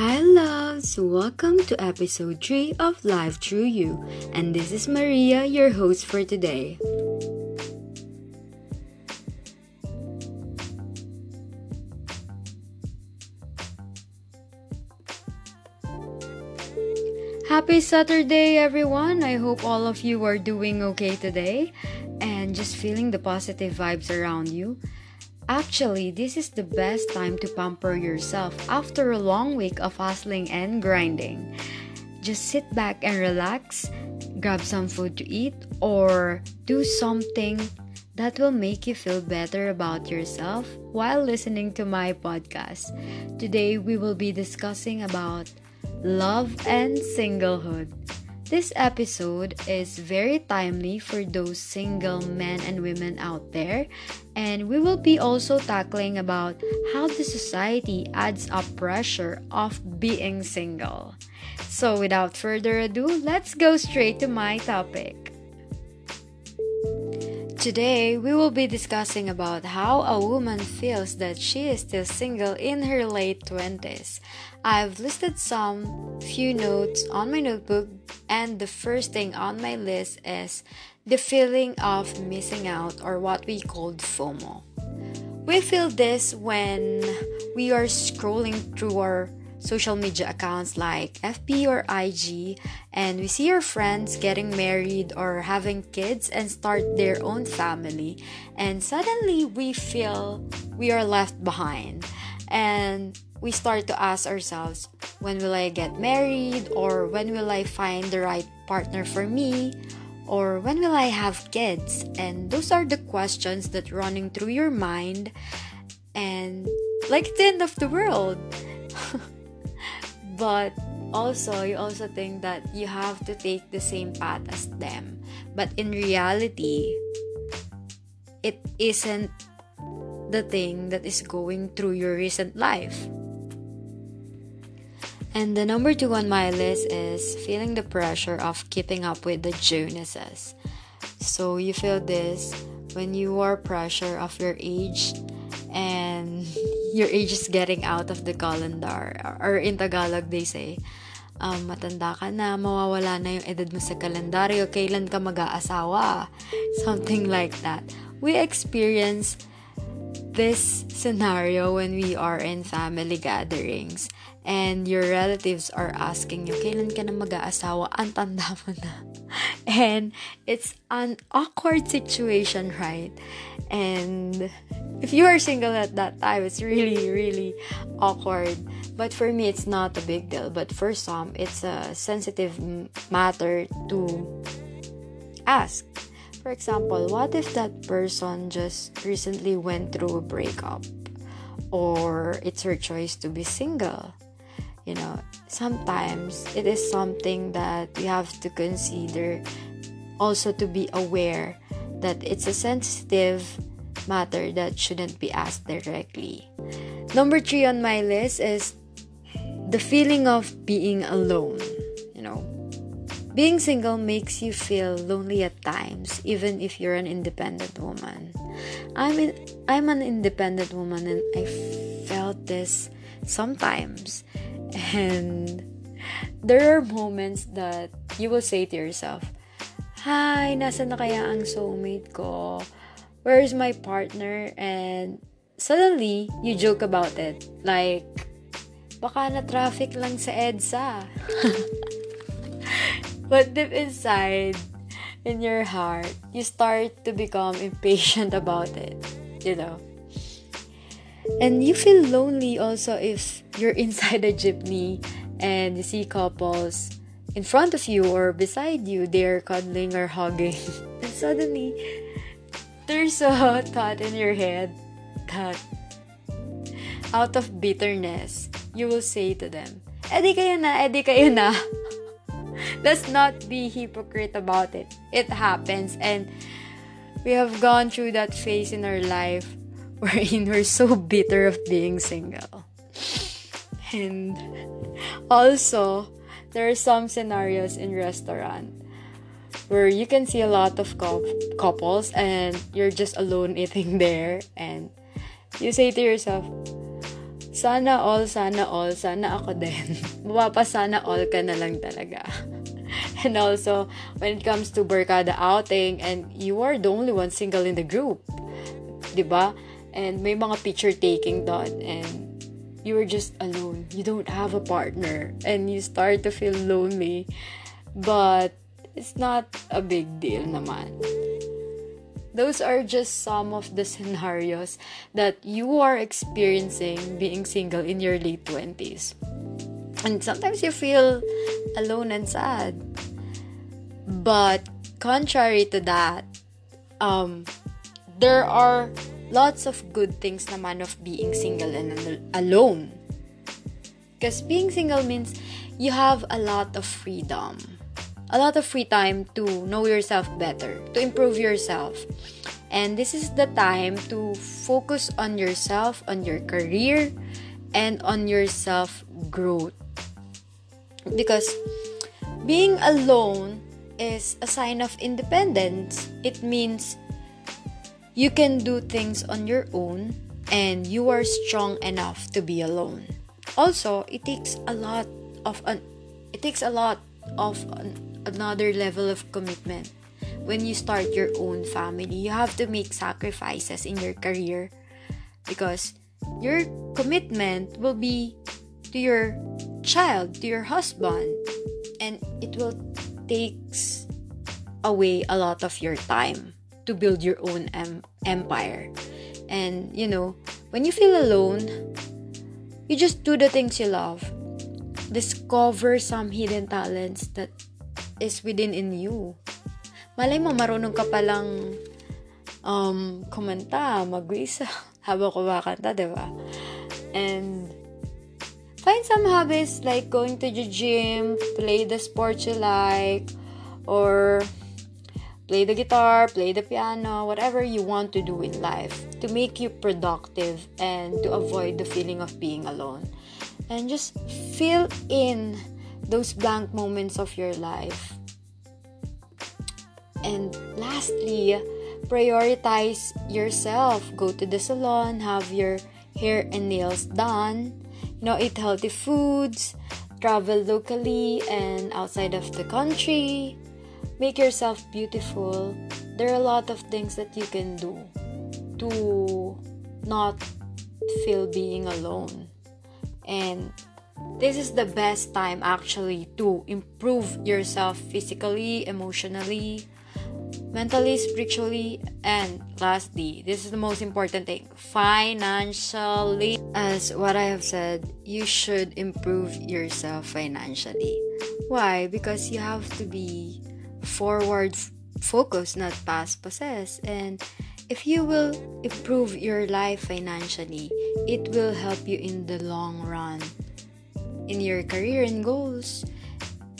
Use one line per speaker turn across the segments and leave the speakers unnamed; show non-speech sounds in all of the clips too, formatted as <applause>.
Hi, loves! Welcome to episode 3 of Live Through You, and this is Maria, your host for today. Happy Saturday, everyone! I hope all of you are doing okay today and just feeling the positive vibes around you. Actually, this is the best time to pamper yourself after a long week of hustling and grinding. Just sit back and relax, grab some food to eat, or do something that will make you feel better about yourself while listening to my podcast. Today, we will be discussing about love and singlehood. This episode is very timely for those single men and women out there, and we will be also tackling about how the society adds up pressure of being single. So, without further ado, let's go straight to my topic. Today, we will be discussing about how a woman feels that she is still single in her late 20s. I've listed some few notes on my notebook and the first thing on my list is the feeling of missing out or what we called FOMO. We feel this when we are scrolling through our social media accounts like FB or IG, and we see our friends getting married or having kids and start their own family, and suddenly we feel we are left behind. And we start to ask ourselves, when will I get married? Or when will I find the right partner for me? Or when will I have kids? And those are the questions that running through your mind and like the end of the world. <laughs> but also you also think that you have to take the same path as them but in reality it isn't the thing that is going through your recent life and the number two on my list is feeling the pressure of keeping up with the Jonases. So you feel this when you are pressure of your age and your age is getting out of the calendar or in Tagalog they say um, matanda ka na, mawawala na yung edad mo sa kalendaryo, kailan ka mag-aasawa? Something like that. We experience this scenario when we are in family gatherings and your relatives are asking you, kailan ka na mag-aasawa? Ang tanda mo na. <laughs> And it's an awkward situation, right? And if you are single at that time, it's really, really awkward. But for me, it's not a big deal. But for some, it's a sensitive matter to ask. For example, what if that person just recently went through a breakup? Or it's her choice to be single? You know, sometimes it is something that we have to consider also to be aware that it's a sensitive matter that shouldn't be asked directly. Number three on my list is the feeling of being alone. You know, being single makes you feel lonely at times, even if you're an independent woman. I'm in, I'm an independent woman, and I felt this sometimes. <laughs> And there are moments that you will say to yourself, Hi, nasa na kaya ang soulmate ko? Where is my partner? And suddenly, you joke about it. Like, baka na traffic lang sa EDSA. <laughs> but deep inside, in your heart, you start to become impatient about it. You know? And you feel lonely also if you're <laughs> inside a jeepney and you see couples in front of you or beside you, they're cuddling or hugging. <laughs> And suddenly, there's a thought in your head that out of bitterness, you will say to them, Edi kayo na, edi kayo na. <laughs> Let's not be hypocrite about it. It happens and we have gone through that phase in our life <laughs> wherein we're so bitter of being single. And also, there are some scenarios in restaurant where you can see a lot of couples and you're just alone <laughs> eating there and you say to yourself, sana all, sana all, sana ako din. <laughs> Mapapa sana all ka na lang talaga. <laughs> and also, when it comes to Barkada outing, and you are the only one single in the group, di ba? And may mga picture taking doon, and you are just alone. You don't have a partner, and you start to feel lonely. But it's not a big deal naman. Those are just some of the <laughs> scenarios that you are experiencing being single in your late 20s. And sometimes you feel alone and sad. But contrary to that, um, there are lots of good things naman of being single and alone. Because being single means you have a lot of freedom a lot of free time to know yourself better, to improve yourself. And this is the time to focus on yourself, on your career, and on your self growth. Because being alone is a sign of independence. It means you can do things on your own and you are strong enough to be alone. Also, it takes a lot of an it takes a lot of an another level of commitment. When you start your own family, you have to make sacrifices in your career because your commitment will be to your child, to your husband, and it will takes away a lot of your time to build your own em- empire. And you know, when you feel alone, you just do the things you love. Discover some hidden talents that is within in you. Malay mo, marunong ka palang um, kumanta, mag-isa, <laughs> habang kumakanta, di ba? And find some hobbies like going to the gym, play the sport you like, or play the guitar, play the piano, whatever you want to do in life to make you productive and to avoid the feeling of being alone. And just fill in those blank moments of your life. And lastly, prioritize yourself. Go to the salon, have your hair and nails done, you know, eat healthy foods, travel locally and outside of the country, make yourself beautiful. There are a lot of things that you can do to not feel being alone. And this is the best time actually to improve yourself physically, emotionally, mentally, spiritually, and lastly, this is the most important thing financially. As what I have said, you should improve yourself financially. Why? Because you have to be forward focus, not past possess. And if you will improve your life financially, it will help you in the long run in your career and goals.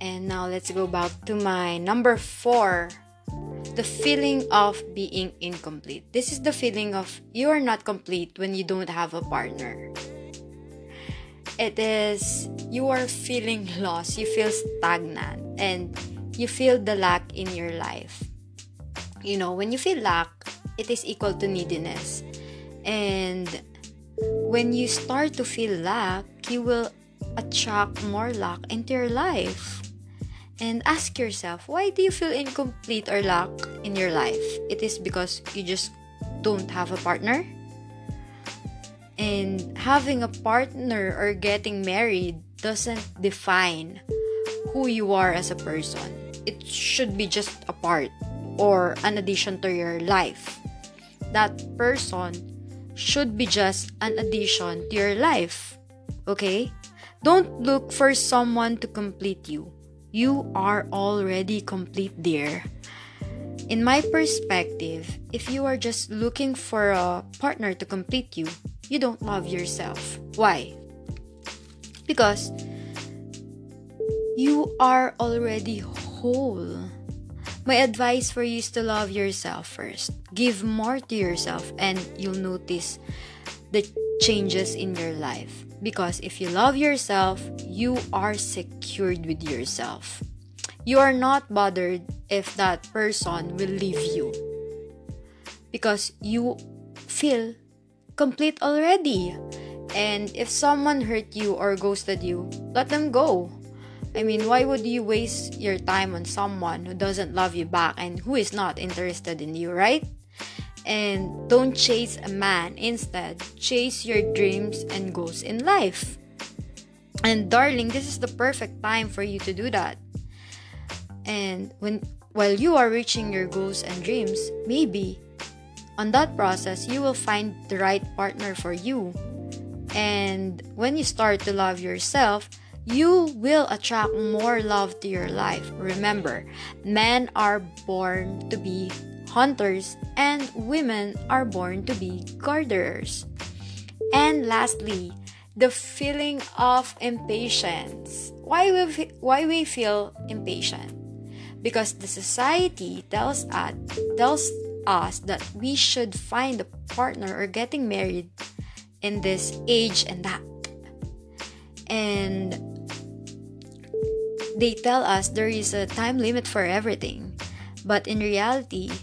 And now let's go back to my number four the feeling of being incomplete. This is the feeling of you are not complete when you don't have a partner. It is you are feeling lost, you feel stagnant, and you feel the lack in your life. You know, when you feel lack, it is equal to neediness. And when you start to feel lack, you will attract more lack into your life. And ask yourself, why do you feel incomplete or lack in your life? It is because you just don't have a partner? And having a partner or getting married doesn't define who you are as a person. It should be just a part or an addition to your life. That person should be just an addition to your life. Okay? Don't look for someone to complete you. You are already complete, dear. In my perspective, if you are just looking for a partner to complete you, you don't love yourself. Why? Because you are already whole. My advice for you is to love yourself first. Give more to yourself, and you'll notice the changes in your life. Because if you love yourself, you are secured with yourself. You are not bothered if that person will leave you. Because you feel complete already. And if someone hurt you or ghosted you, let them go. I mean, why would you waste your time on someone who doesn't love you back and who is not interested in you, right? And don't chase a man. Instead, chase your dreams and goals in life. And darling, this is the perfect time for you to do that. And when while you are reaching your goals and dreams, maybe on that process you will find the right partner for you. And when you start to love yourself, you will attract more love to your life. Remember, men are born to be hunters and women are born to be gardeners. And lastly, the feeling of impatience. Why we why we feel impatient? Because the society tells us tells us that we should find a partner or getting married in this age and that. And they tell us there is a time limit for everything. But in reality,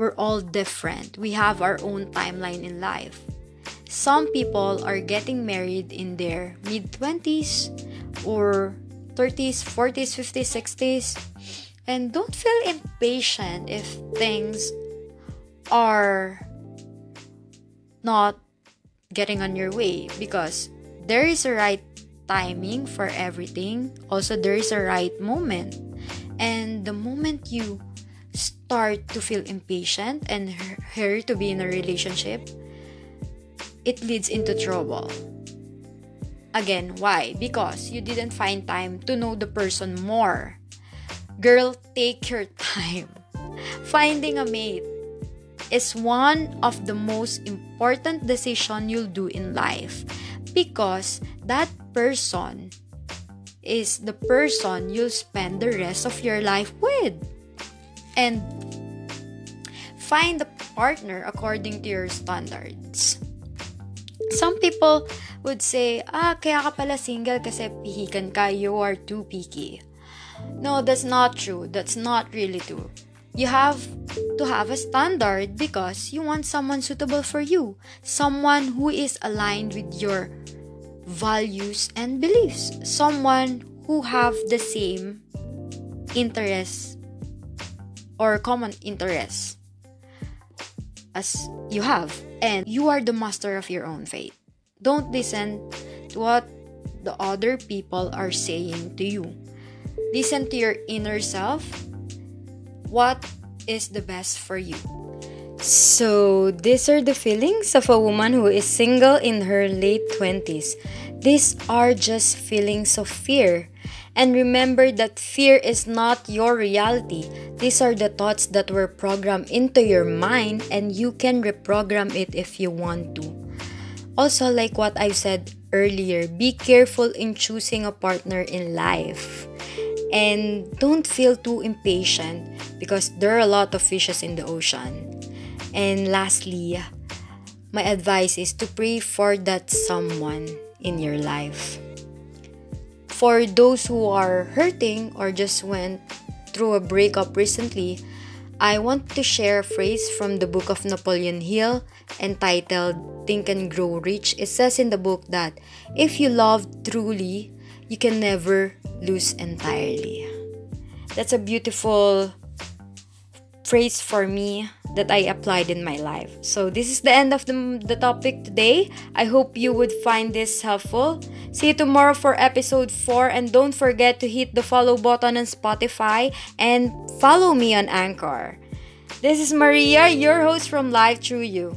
we're all different. We have our own timeline in life. Some people are getting married in their mid 20s or 30s, 40s, 50s, 60s. And don't feel impatient if things are not getting on your way because there is a right timing for everything. Also, there is a right moment. And the moment you start to feel impatient and her to be in a relationship, it leads into trouble. Again, why? Because you didn't find time to know the person more. Girl, take your <laughs> time. Finding a mate is one of the most important decision you'll do in life because that person is the person you'll spend the rest of your life with. And find a partner according to your standards. Some people would say, ah, kaya ka pala single kasi pihikan ka, you are too picky. No, that's not true. That's not really true. You have to have a standard because you want someone suitable for you, someone who is aligned with your values and beliefs, someone who have the same interests or common interests as you have and you are the master of your own fate. Don't listen to what the other people are saying to you. Listen to your inner self. What is the best for you? So, these are the feelings of a woman who is single in her late 20s. These are just feelings of fear. And remember that fear is not your reality. These are the thoughts that were programmed into your mind, and you can reprogram it if you want to. Also, like what I said earlier, be careful in choosing a partner in life. And don't feel too impatient because there are a lot of fishes in the ocean. And lastly, my advice is to pray for that someone in your life. For those who are hurting or just went through a breakup recently, I want to share a phrase from the book of Napoleon Hill entitled Think and Grow Rich. It says in the book that if you love truly, you can never lose entirely. That's a beautiful phrase for me that I applied in my life. So, this is the end of the, the topic today. I hope you would find this helpful. See you tomorrow for episode 4 and don't forget to hit the follow button on Spotify and follow me on Anchor. This is Maria, your host from Live Through You.